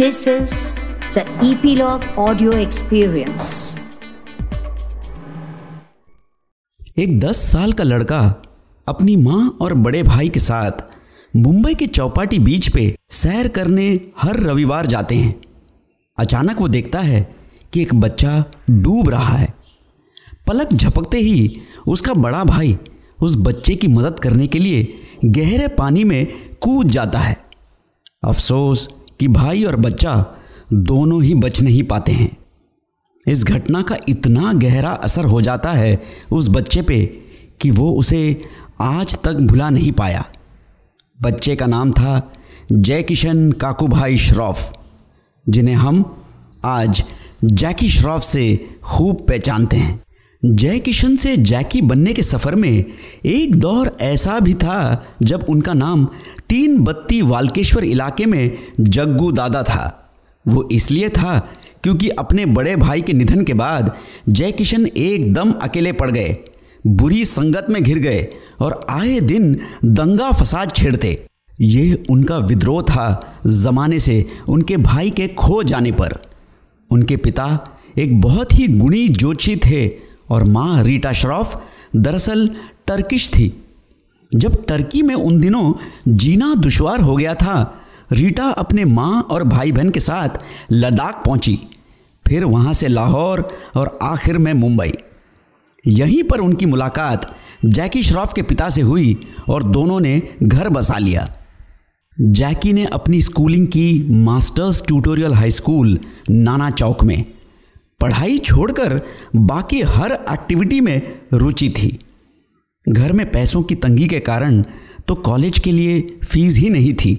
This is the Epilogue Audio Experience. एक दस साल का लड़का अपनी माँ और बड़े भाई के साथ मुंबई के चौपाटी बीच पे सैर करने हर रविवार जाते हैं। अचानक वो देखता है कि एक बच्चा डूब रहा है। पलक झपकते ही उसका बड़ा भाई उस बच्चे की मदद करने के लिए गहरे पानी में कूद जाता है। अफसोस कि भाई और बच्चा दोनों ही बच नहीं पाते हैं। इस घटना का इतना गहरा असर हो जाता है उस बच्चे पे कि वो उसे आज तक भुला नहीं पाया। बच्चे का नाम था जय किशन काकू भाई श्रॉफ, जिन्हें हम आज जैकी श्रॉफ से खूब पहचानते हैं। जय किशन से जैकी बनने के सफ़र में एक दौर ऐसा भी था जब उनका नाम तीन बत्ती वालकेश्वर इलाके में जग्गू दादा था। वो इसलिए था क्योंकि अपने बड़े भाई के निधन के बाद जय किशन एकदम अकेले पड़ गए, बुरी संगत में घिर गए और आए दिन दंगा फसाद छेड़ते। ये उनका विद्रोह था जमाने से उनके भाई के खो जाने पर। उनके पिता एक बहुत ही गुणी ज्योतिषी थे और माँ रीटा श्रॉफ दरअसल टर्किश थी। जब टर्की में उन दिनों जीना दुशवार हो गया था, रीटा अपने माँ और भाई बहन के साथ लद्दाख पहुँची, फिर वहाँ से लाहौर और आखिर में मुंबई। यहीं पर उनकी मुलाकात जैकी श्रॉफ के पिता से हुई और दोनों ने घर बसा लिया। जैकी ने अपनी स्कूलिंग की मास्टर्स ट्यूटोरियल हाई स्कूल नाना चौक में। पढ़ाई छोड़कर बाकी हर एक्टिविटी में रुचि थी। घर में पैसों की तंगी के कारण तो कॉलेज के लिए फ़ीस ही नहीं थी।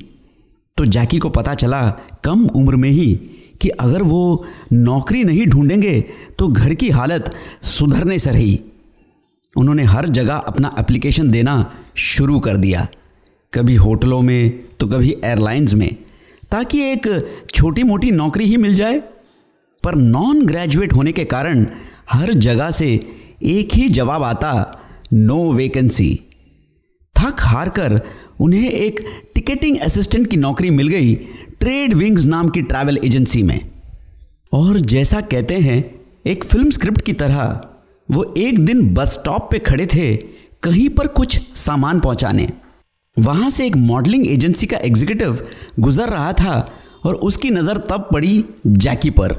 तो जैकी को पता चला कम उम्र में ही कि अगर वो नौकरी नहीं ढूंढेंगे तो घर की हालत सुधरने से रही। उन्होंने हर जगह अपना एप्लीकेशन देना शुरू कर दिया। कभी होटलों में तो कभी एयरलाइंस में, ताकि एक छोटी मोटी नौकरी ही मिल जाए। पर नॉन ग्रेजुएट होने के कारण हर जगह से एक ही जवाब आता नो वेकेंसी थक हार कर उन्हें एक टिकटिंग असिस्टेंट की नौकरी मिल गई ट्रेड विंग्स नाम की ट्रैवल एजेंसी में। और जैसा कहते हैं, एक फ़िल्म स्क्रिप्ट की तरह, वो एक दिन बस स्टॉप पे खड़े थे, कहीं पर कुछ सामान पहुँचाने। वहाँ से एक मॉडलिंग एजेंसी का एग्जीक्यूटिव गुजर रहा था और उसकी नज़र तब पड़ी जैकी पर।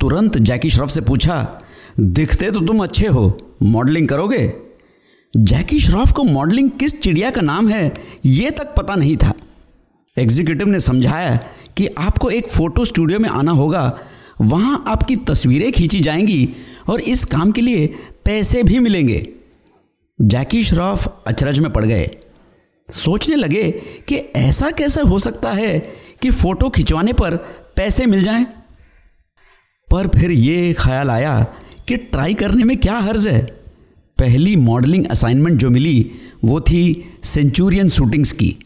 तुरंत जैकी श्रॉफ से पूछा, दिखते तो तुम अच्छे हो, मॉडलिंग करोगे? जैकी श्रॉफ को मॉडलिंग किस चिड़िया का नाम है, ये तक पता नहीं था। एग्जीक्यूटिव ने समझाया कि आपको एक फ़ोटो स्टूडियो में आना होगा, वहाँ आपकी तस्वीरें खींची जाएँगी और इस काम के लिए पैसे भी मिलेंगे। जैकी श्रॉफ अचरज में पड़ गए। सोचने लगे कि ऐसा कैसे हो सकता है कि फ़ोटो खिंचवाने पर पैसे मिल जाएँ? पर फिर ये ख्याल आया कि ट्राई करने में क्या हर्ज है। पहली मॉडलिंग असाइनमेंट जो मिली वो थी सेंचुरियन शूटिंग्स की।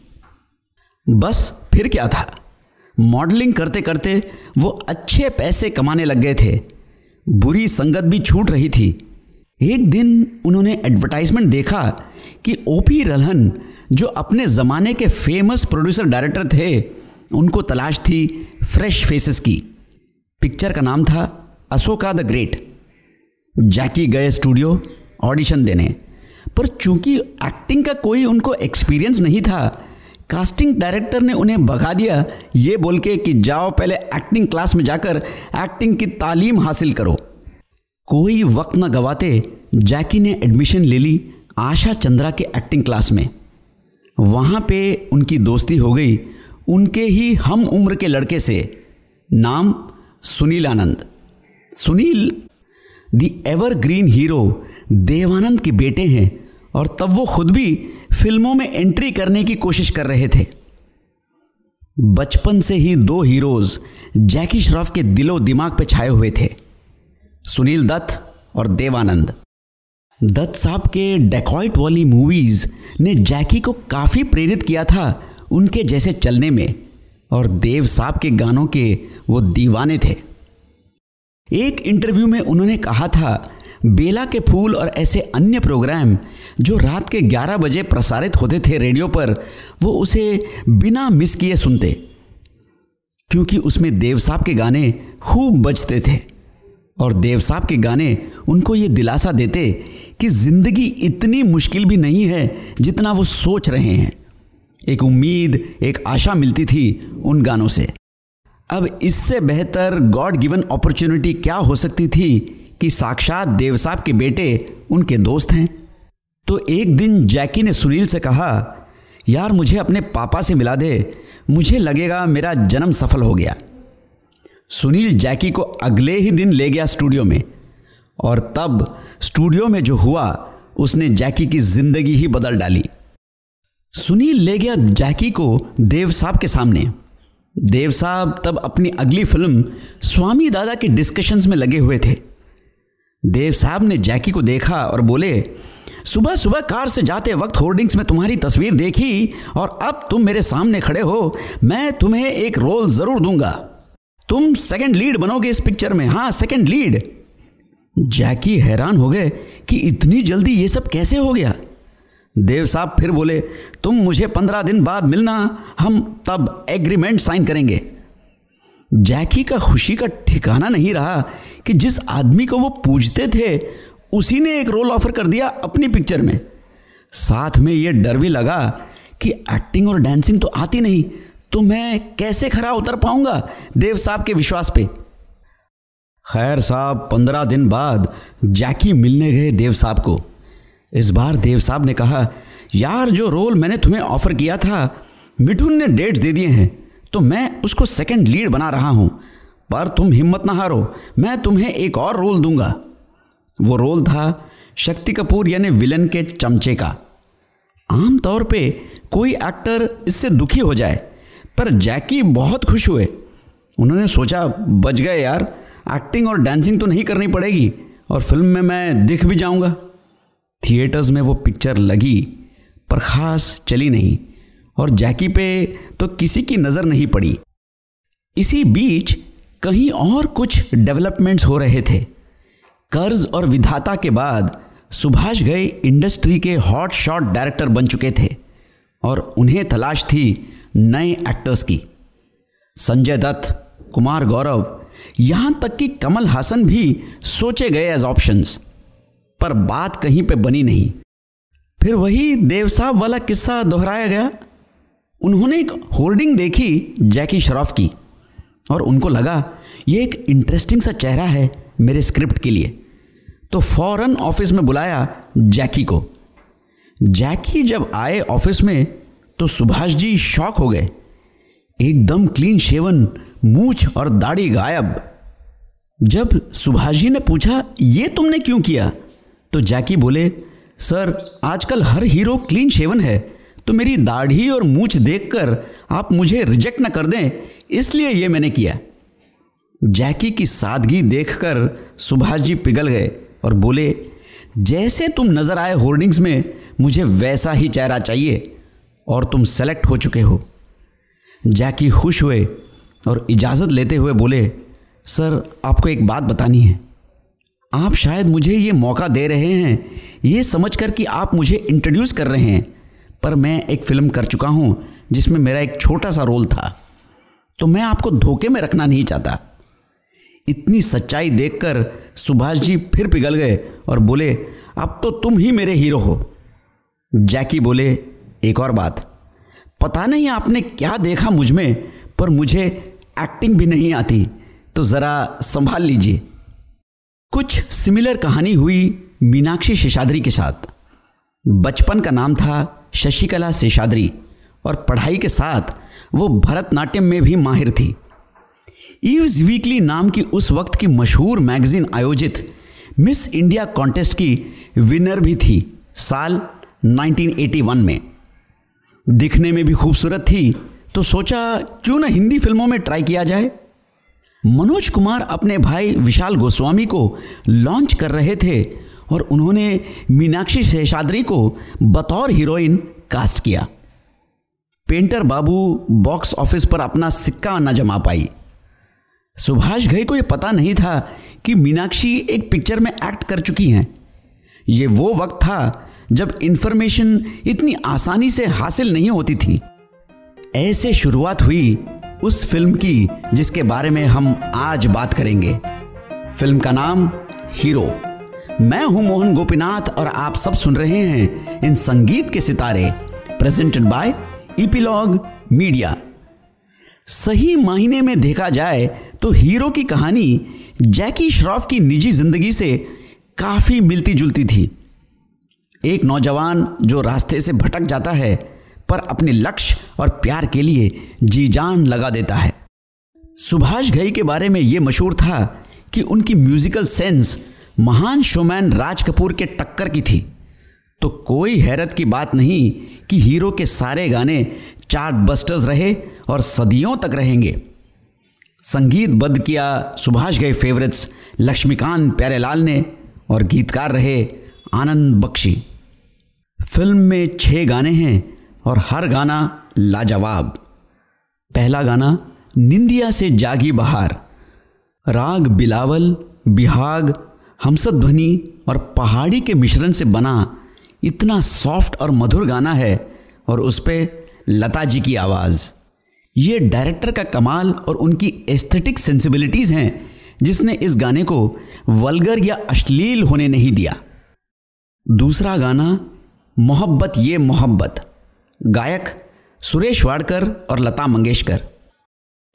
बस फिर क्या था? मॉडलिंग करते करते वो अच्छे पैसे कमाने लग गए थे। बुरी संगत भी छूट रही थी। एक दिन उन्होंने एडवर्टाइजमेंट देखा कि ओपी रलहन जो अपने ज़माने के फ़ेमस प्रोड्यूसर डायरेक्टर थे, उनको तलाश थी फ्रेश फेसेस की। पिक्चर का नाम था अशोका द ग्रेट। जैकी गए स्टूडियो ऑडिशन देने। पर चूँकि एक्टिंग का कोई उनको एक्सपीरियंस नहीं था कास्टिंग डायरेक्टर ने उन्हें भगा दिया, ये बोल के कि जाओ पहले एक्टिंग क्लास में जाकर एक्टिंग की तालीम हासिल करो। कोई वक्त न गवाते जैकी ने एडमिशन ले ली आशा चंद्रा के एक्टिंग क्लास में। वहाँ पे उनकी दोस्ती हो गई, उनके ही हम उम्र के लड़के से। नाम Sunil Anand Sunil the evergreen hero Dev Anand के बेटे हैं और तब वो खुद भी फ़िल्मों में एंट्री करने की कोशिश कर रहे थे। बचपन से ही दो हीरोज जैकी श्रॉफ के दिलो दिमाग पे छाए हुए थे, सुनील दत्त और देवानंद। दत्त साहब के डेकॉइट वाली मूवीज़ ने जैकी को काफ़ी प्रेरित किया था उनके जैसे चलने में। और देव साहब के गानों के वो दीवाने थे। एक इंटरव्यू में उन्होंने कहा था, बेला के फूल और ऐसे अन्य प्रोग्राम जो रात के 11 बजे प्रसारित होते थे रेडियो पर, वो उसे बिना मिस किए सुनते, क्योंकि उसमें देव साहब के गाने खूब बजते थे। और देव साहब के गाने उनको ये दिलासा देते कि ज़िंदगी इतनी मुश्किल भी नहीं है जितना वो सोच रहे हैं। एक उम्मीद, एक आशा मिलती थी उन गानों से। अब इससे बेहतर गॉड गिवन अपॉर्चुनिटी क्या हो सकती थी कि साक्षात देव साहब के बेटे उनके दोस्त हैं? तो एक दिन जैकी ने सुनील से कहा, यार, मुझे अपने पापा से मिला दे, मुझे लगेगा मेरा जन्म सफल हो गया। सुनील जैकी को अगले ही दिन ले गया स्टूडियो में, और तब स्टूडियो में जो हुआ, उसने जैकी की ज़िंदगी ही बदल डाली। सुनील ले गया जैकी को देव साहब के सामने। देव साहब तब अपनी अगली फ़िल्म स्वामी दादा के डिस्कशंस में लगे हुए थे। देव साहब ने जैकी को देखा और बोले, सुबह सुबह कार से जाते वक्त होर्डिंग्स में तुम्हारी तस्वीर देखी और अब तुम मेरे सामने खड़े हो। मैं तुम्हें एक रोल ज़रूर दूँगा। तुम सेकंड लीड बनोगे इस पिक्चर में। हाँ सेकंड लीड जैकी हैरान हो गए कि इतनी जल्दी ये सब कैसे हो गया? देव साहब फिर बोले, तुम मुझे पंद्रह दिन बाद मिलना, हम तब एग्रीमेंट साइन करेंगे. जैकी का खुशी का ठिकाना नहीं रहा कि जिस आदमी को वो पूजते थे, उसी ने एक रोल ऑफ़र कर दिया अपनी पिक्चर में। साथ में ये डर भी लगा कि एक्टिंग और डांसिंग तो आती नहीं तो मैं कैसे खरा उतर पाऊँगा देव साहब के विश्वास पे? खैर साहब, पंद्रह दिन बाद जैकी मिलने गए देव साहब को। इस बार देव साहब ने कहा, यार, जो रोल मैंने तुम्हें ऑफ़र किया था, मिठुन ने डेट्स दे दिए हैं तो मैं उसको सेकंड लीड बना रहा हूँ। पर तुम हिम्मत ना हारो, मैं तुम्हें एक और रोल दूँगा। वो रोल था शक्ति कपूर यानी विलन के चमचे का। आमतौर पे कोई एक्टर इससे दुखी हो जाए, पर जैकी बहुत खुश हुए। उन्होंने सोचा, बच गए यार, एक्टिंग और डांसिंग तो नहीं करनी पड़ेगी, और फ़िल्म में मैं दिख भी जाऊँगा। थिएटर्स में वो पिक्चर लगी, पर ख़ास चली नहीं, और जैकी पे तो किसी की नज़र नहीं पड़ी। इसी बीच कहीं और कुछ डेवलपमेंट्स हो रहे थे। कर्ज और विधाता के बाद सुभाष गए इंडस्ट्री के हॉट शॉट डायरेक्टर बन चुके थे, और उन्हें तलाश थी नए एक्टर्स की। संजय दत्त, कुमार गौरव, यहाँ तक कि कमल हासन भी सोचे गए एज ऑप्शंस पर बात कहीं पे बनी नहीं। फिर वही देव साहब वाला किस्सा दोहराया गया। उन्होंने एक होर्डिंग देखी जैकी शरॉफ की और उनको लगा, ये एक इंटरेस्टिंग सा चेहरा है मेरे स्क्रिप्ट के लिए। तो फ़ौरन ऑफ़िस में बुलाया जैकी को। जैकी जब आए ऑफ़िस में तो सुभाष जी शॉक हो गए। एकदम क्लीन शेवन मूछ और दाढ़ी गायब। जब सुभाष जी ने पूछा, ये तुमने क्यों किया? तो जैकी बोले, सर, आजकल हर हीरो क्लीन शेवन है तो मेरी दाढ़ी और मूछ देखकर आप मुझे रिजेक्ट ना कर दें, इसलिए ये मैंने किया। जैकी की सादगी देखकर सुभाष जी पिघल गए और बोले, जैसे तुम नज़र आए होर्डिंग्स में, मुझे वैसा ही चेहरा चाहिए और तुम सेलेक्ट हो चुके हो। जैकी खुश हुए और इजाज़त लेते हुए बोले, सर, आपको एक बात बतानी है। आप शायद मुझे ये मौका दे रहे हैं, ये समझ कर कि आप मुझे इंट्रोड्यूस कर रहे हैं, पर मैं एक फ़िल्म कर चुका हूँ, जिसमें मेरा एक छोटा सा रोल था। तो मैं आपको धोखे में रखना नहीं चाहता। इतनी सच्चाई देखकर सुभाष जी फिर पिघल गए और बोले, अब तो तुम ही मेरे हीरो हो। जैकी बोले, एक और बात। पता नहीं आपने क्या देखा मुझमें, पर मुझे एक्टिंग भी नहीं आती तो ज़रा संभाल लीजिए। कुछ सिमिलर कहानी हुई मीनाक्षी शेषाद्री के साथ। बचपन का नाम था शशिकला शेषाद्री और पढ़ाई के साथ वो भरतनाट्यम में भी माहिर थी। ईव्स वीकली नाम की उस वक्त की मशहूर मैगजीन आयोजित मिस इंडिया कॉन्टेस्ट की विनर भी थी साल 1981 में। दिखने में भी खूबसूरत थी तो सोचा क्यों ना हिंदी फ़िल्मों में ट्राई किया जाए। मनोज कुमार अपने भाई विशाल गोस्वामी को लॉन्च कर रहे थे और उन्होंने मीनाक्षी शेषाद्री को बतौर हीरोइन कास्ट किया। पेंटर बाबू बॉक्स ऑफ़िस पर अपना सिक्का न जमा पाई। सुभाष घई को यह पता नहीं था कि मीनाक्षी एक पिक्चर में एक्ट कर चुकी हैं। ये वो वक्त था जब इंफॉर्मेशन इतनी आसानी से हासिल नहीं होती थी। ऐसे शुरुआत हुई उस फ़िल्म की जिसके बारे में हम आज बात करेंगे। फ़िल्म का नाम हीरो। मैं हूँ मोहन गोपीनाथ और आप सब सुन रहे हैं इन संगीत के सितारे प्रेजेंटेड बाय इपिलॉग मीडिया सही मायने में देखा जाए तो हीरो की कहानी जैकी श्रॉफ की निजी ज़िंदगी से काफ़ी मिलती जुलती थी। एक नौजवान जो रास्ते से भटक जाता है पर अपने लक्ष्य और प्यार के लिए जी जान लगा देता है। सुभाष घई के बारे में यह मशहूर था कि उनकी म्यूजिकल सेंस महान शोमैन राज कपूर के टक्कर की थी। तो कोई हैरत की बात नहीं कि हीरो के सारे गाने चार्ट बस्टर्स रहे और सदियों तक रहेंगे। संगीत बद्ध किया सुभाष गए फेवरेट्स लक्ष्मीकांत प्यारेलाल ने और गीतकार रहे आनंद बख्शी। फ़िल्म में छह गाने हैं और हर गाना लाजवाब। पहला गाना, निंदिया से जागी बहार। राग बिलावल, बिहाग, हमसद ध्वनि और पहाड़ी के मिश्रण से बना इतना सॉफ्ट और मधुर गाना है और उस पर लता जी की आवाज़। ये डायरेक्टर का कमाल और उनकी एस्थेटिक सेंसिबिलिटीज़ हैं, जिसने इस गाने को वलगर या अश्लील होने नहीं दिया। दूसरा गाना, मोहब्बत ये मोहब्बत। गायक, सुरेश वाडकर और लता मंगेशकर।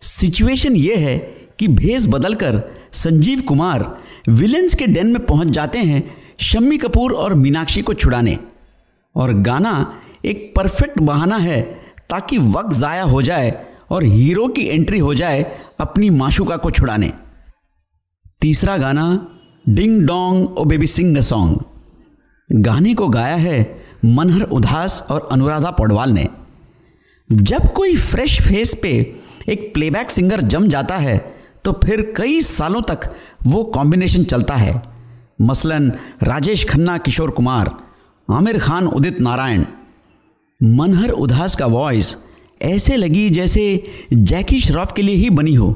सिचुएशन ये है कि भेस बदलकर संजीव कुमार विलेंस के डेन में पहुँच जाते हैं शम्मी कपूर और मीनाक्षी को छुड़ाने। और गाना एक परफेक्ट बहाना है ताकि वक्त ज़ाया हो जाए और हीरो की एंट्री हो जाए अपनी माशुका को छुड़ाने। तीसरा गाना, ding dong oh baby sing song. गाने को गाया है मनहर उदास और अनुराधा पौडवाल ने, जब कोई फ्रेश फेस पे एक प्लेबैक सिंगर जम जाता है तो फिर कई सालों तक वो कॉम्बिनेशन चलता है। मसलन राजेश खन्ना, किशोर कुमार, आमिर खान, उदित नारायण। मनहर उदास का वॉइस ऐसे लगी जैसे जैकी श्रॉफ के लिए ही बनी हो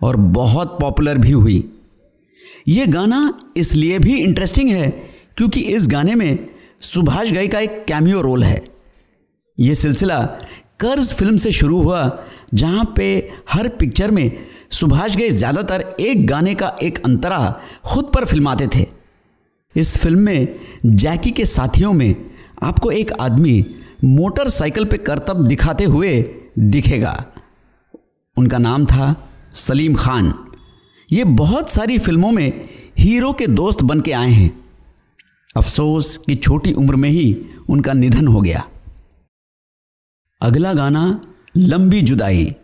और बहुत पॉपुलर भी हुई। ये गाना इसलिए भी इंटरेस्टिंग है क्योंकि इस गाने में सुभाष गई का एक कैमियो रोल है। ये सिलसिला कर्ज फ़िल्म से शुरू हुआ, जहाँ पे हर पिक्चर में सुभाष गई ज़्यादातर एक गाने का एक अंतरा खुद पर फिल्माते थे। इस फ़िल्म में जैकी के साथियों में आपको एक आदमी मोटरसाइकिल पे करतब दिखाते हुए दिखेगा। उनका नाम था सलीम खान। ये बहुत सारी फ़िल्मों में हीरो के दोस्त बन के आए हैं। अफसोस कि छोटी उम्र में ही उनका निधन हो गया। अगला गाना, लंबी जुदाई।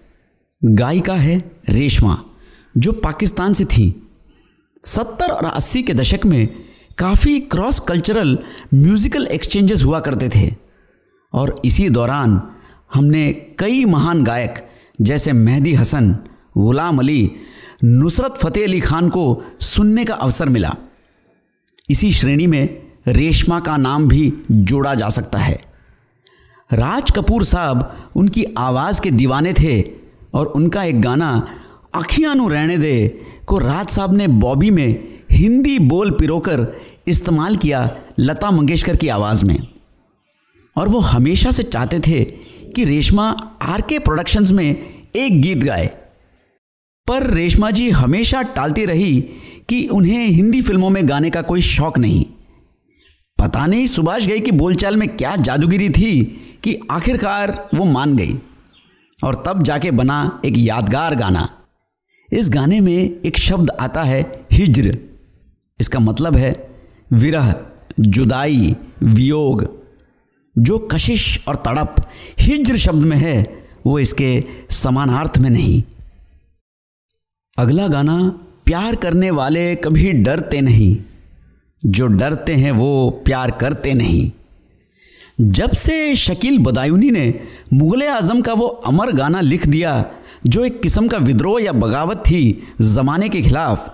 गायिका है रेशमा, जो पाकिस्तान से थी। सत्तर और अस्सी के दशक में काफ़ी क्रॉस कल्चरल म्यूज़िकल एक्सचेंजेस हुआ करते थे। और इसी दौरान हमने कई महान गायक, जैसे मेहदी हसन, गुलाम अली, नुसरत फ़तेह अली खान को सुनने का अवसर मिला। इसी श्रेणी में रेशमा का नाम भी जोड़ा जा सकता है। राज कपूर साहब उनकी आवाज़ के दीवाने थे और उनका एक गाना अखियानु रहने दे, को राज साहब ने बॉबी में हिंदी बोल पिरोकर इस्तेमाल किया लता मंगेशकर की आवाज़ में। और वो हमेशा से चाहते थे कि रेशमा आर के प्रोडक्शंस में एक गीत गाए। पर रेशमा जी हमेशा टालती रही कि उन्हें हिंदी फ़िल्मों में गाने का कोई शौक नहीं। पता नहीं सुभाष गई की बोलचाल में क्या जादूगिरी थी कि आखिरकार वो मान गई और तब जाके बना एक यादगार गाना। इस गाने में एक शब्द आता है हिज्र। इसका मतलब है विरह, जुदाई, वियोग। जो कशिश और तड़प हिज्र शब्द में है, वो इसके समानार्थ में नहीं। अगला गाना प्यार करने वाले कभी डरते नहीं। जो डरते हैं वो प्यार करते नहीं। जब से शकील बदायूनी ने मुग़ल आज़म का वो अमर गाना लिख दिया, जो एक किस्म का विद्रोह या बगावत थी ज़माने के खिलाफ,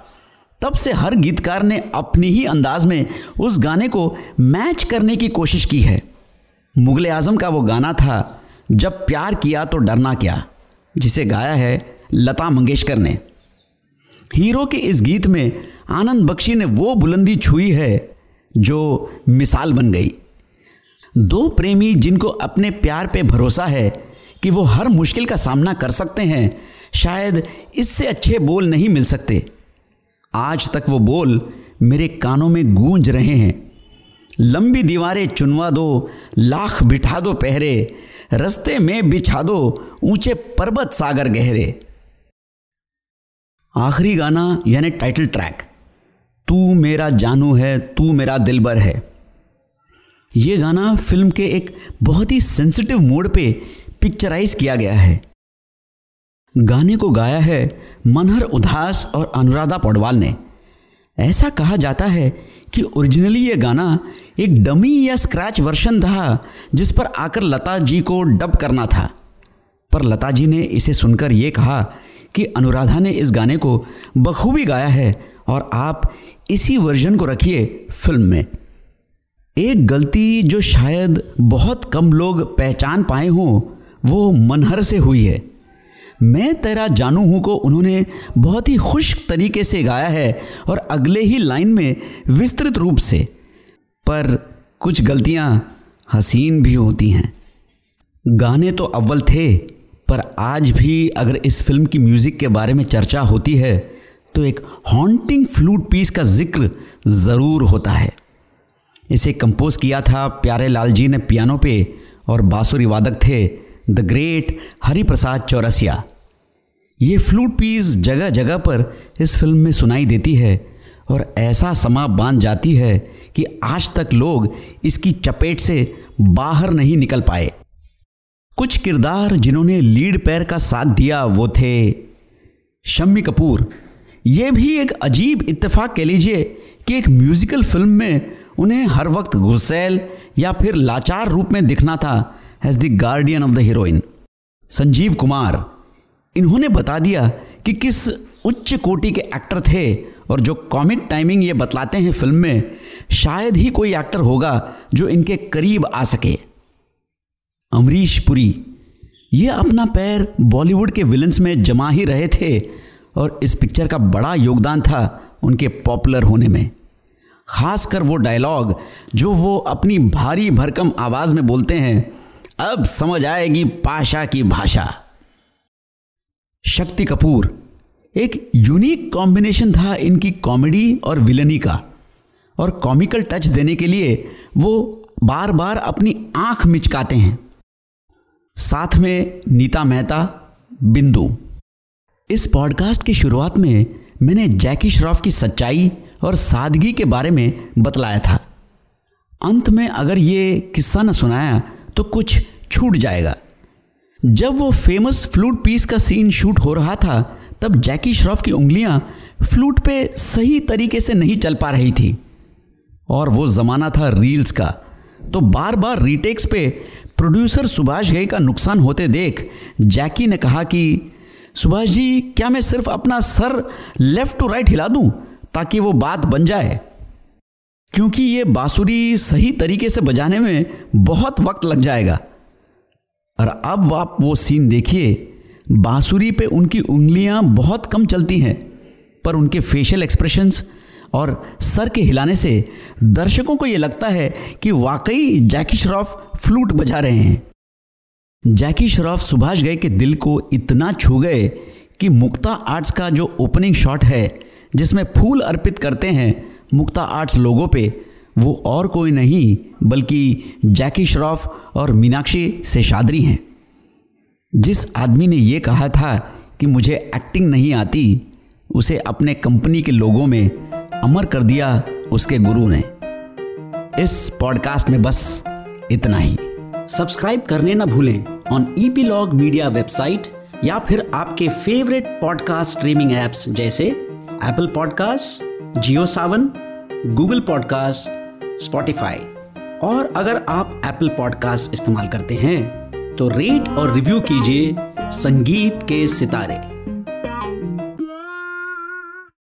तब से हर गीतकार ने अपनी ही अंदाज में उस गाने को मैच करने की कोशिश की है। मुग़ल आज़म का वो गाना था, जब प्यार किया तो डरना क्या, जिसे गाया है लता मंगेशकर ने। हीरो के इस गीत में आनंद बख्शी ने वो बुलंदी छुई है जो मिसाल बन गई। दो प्रेमी जिनको अपने प्यार पे भरोसा है कि वो हर मुश्किल का सामना कर सकते हैं, शायद इससे अच्छे बोल नहीं मिल सकते। आज तक वो बोल मेरे कानों में गूंज रहे हैं। लंबी दीवारें चुनवा दो, लाख बिठा दो पहरे, रस्ते में बिछा दो, ऊँचे पर्वत सागर गहरे। आखिरी गाना यानी टाइटल ट्रैक तू मेरा जानू है, तू मेरा दिलबर है। ये गाना फ़िल्म के एक बहुत ही सेंसिटिव मोड पे पिक्चराइज किया गया है। गाने को गाया है मनहर उदास और अनुराधा पौडवाल ने। ऐसा कहा जाता है कि ओरिजिनली ये गाना एक डमी या स्क्रैच वर्शन था, जिस पर आकर लता जी को डब करना था। पर लता जी ने इसे सुनकर ये कहा कि अनुराधा ने इस गाने को बखूबी गाया है और आप इसी वर्जन को रखिए फ़िल्म में। एक गलती जो शायद बहुत कम लोग पहचान पाए हों, वो मनहर से हुई है। मैं तेरा जानू हूँ को उन्होंने बहुत ही खुश तरीके से गाया है और अगले ही लाइन में विस्तृत रूप से। पर कुछ गलतियाँ हसीन भी होती हैं। गाने तो अव्वल थे पर आज भी अगर इस फ़िल्म की म्यूज़िक के बारे में चर्चा होती है तो एक हॉन्टिंग फ्लूट पीस का ज़िक्र ज़रूर होता है। इसे कंपोज किया था प्यारे लाल जी ने पियानो पे और बांसुरी वादक थे द ग्रेट हरिप्रसाद चौरसिया। ये फ्लूट पीस जगह जगह पर इस फ़िल्म में सुनाई देती है और ऐसा समा बाँध जाती है कि आज तक लोग इसकी चपेट से बाहर नहीं निकल पाए। कुछ किरदार जिन्होंने लीड पैर का साथ दिया वो थे शम्मी कपूर। ये भी एक अजीब इत्तेफाक कह लीजिए कि एक म्यूजिकल फ़िल्म में उन्हें हर वक्त गुस्सैल या फिर लाचार रूप में दिखना था as the guardian of the heroine Sanjeev Kumar, इन्होंने बता दिया कि किस उच्च कोटि के एक्टर थे और जो कॉमिक टाइमिंग ये बतलाते हैं फ़िल्म में, शायद ही कोई एक्टर होगा जो इनके करीब आ सके। अमरीश पुरी। ये अपना पैर बॉलीवुड के विलन्स में जमा ही रहे थे और इस पिक्चर का बड़ा योगदान था उनके पॉपुलर होने में। खासकर वो डायलॉग जो वो अपनी भारी भरकम आवाज़ में बोलते हैं, अब समझ आएगी पाशा की भाषा। शक्ति कपूर, एक यूनिक कॉम्बिनेशन था इनकी कॉमेडी और विलनी का। और कॉमिकल टच देने के लिए वो बार बार अपनी आँख मिचकाते हैं। साथ में नीता मेहता, बिंदु। इस पॉडकास्ट की शुरुआत में मैंने जैकी श्रॉफ की सच्चाई और सादगी के बारे में बतलाया था। अंत में अगर ये किस्सा न सुनाया तो कुछ छूट जाएगा। जब वो फ़ेमस फ्लूट पीस का सीन शूट हो रहा था, तब जैकी श्रॉफ की उंगलियाँ फ्लूट पे सही तरीके से नहीं चल पा रही थी। और वो ज़माना था रील्स का तो बार बार रीटेक्स पे प्रोड्यूसर सुभाष घई का नुकसान होते देख जैकी ने कहा कि, सुभाष जी, क्या मैं सिर्फ़ अपना सर लेफ़्ट टू राइट हिला दूँ ताकि वो बात बन जाए? क्योंकि ये बांसुरी सही तरीके से बजाने में बहुत वक्त लग जाएगा। और अब आप वो सीन देखिए, बांसुरी पे उनकी उंगलियाँ बहुत कम चलती हैं, पर उनके फेशियल एक्सप्रेशंस और सर के हिलाने से दर्शकों को ये लगता है कि वाकई जैकी श्रॉफ फ्लूट बजा रहे हैं। जैकी श्रॉफ सुभाष गए के दिल को इतना छू गए कि मुक्ता आर्ट्स का जो ओपनिंग शॉट है, जिसमें फूल अर्पित करते हैं मुक्ता आर्ट्स लोगों पे, वो और कोई नहीं, बल्कि जैकी श्रॉफ और मीनाक्षी शेषाद्री हैं। जिस आदमी ने ये कहा था कि मुझे एक्टिंग नहीं आती, उसे अपने कंपनी के लोगों में अमर कर दिया उसके गुरु ने। इस पॉडकास्ट में बस इतना ही। सब्सक्राइब करने ना भूलें ऑन ईपीलॉग मीडिया वेबसाइट या फिर आपके फेवरेट पॉडकास्ट स्ट्रीमिंग एप्स जैसे Apple podcast Jio Saavn Google podcast Spotify और अगर आप एप्पल पॉडकास्ट इस्तेमाल करते हैं तो रेट और रिव्यू कीजिए संगीत के सितारे।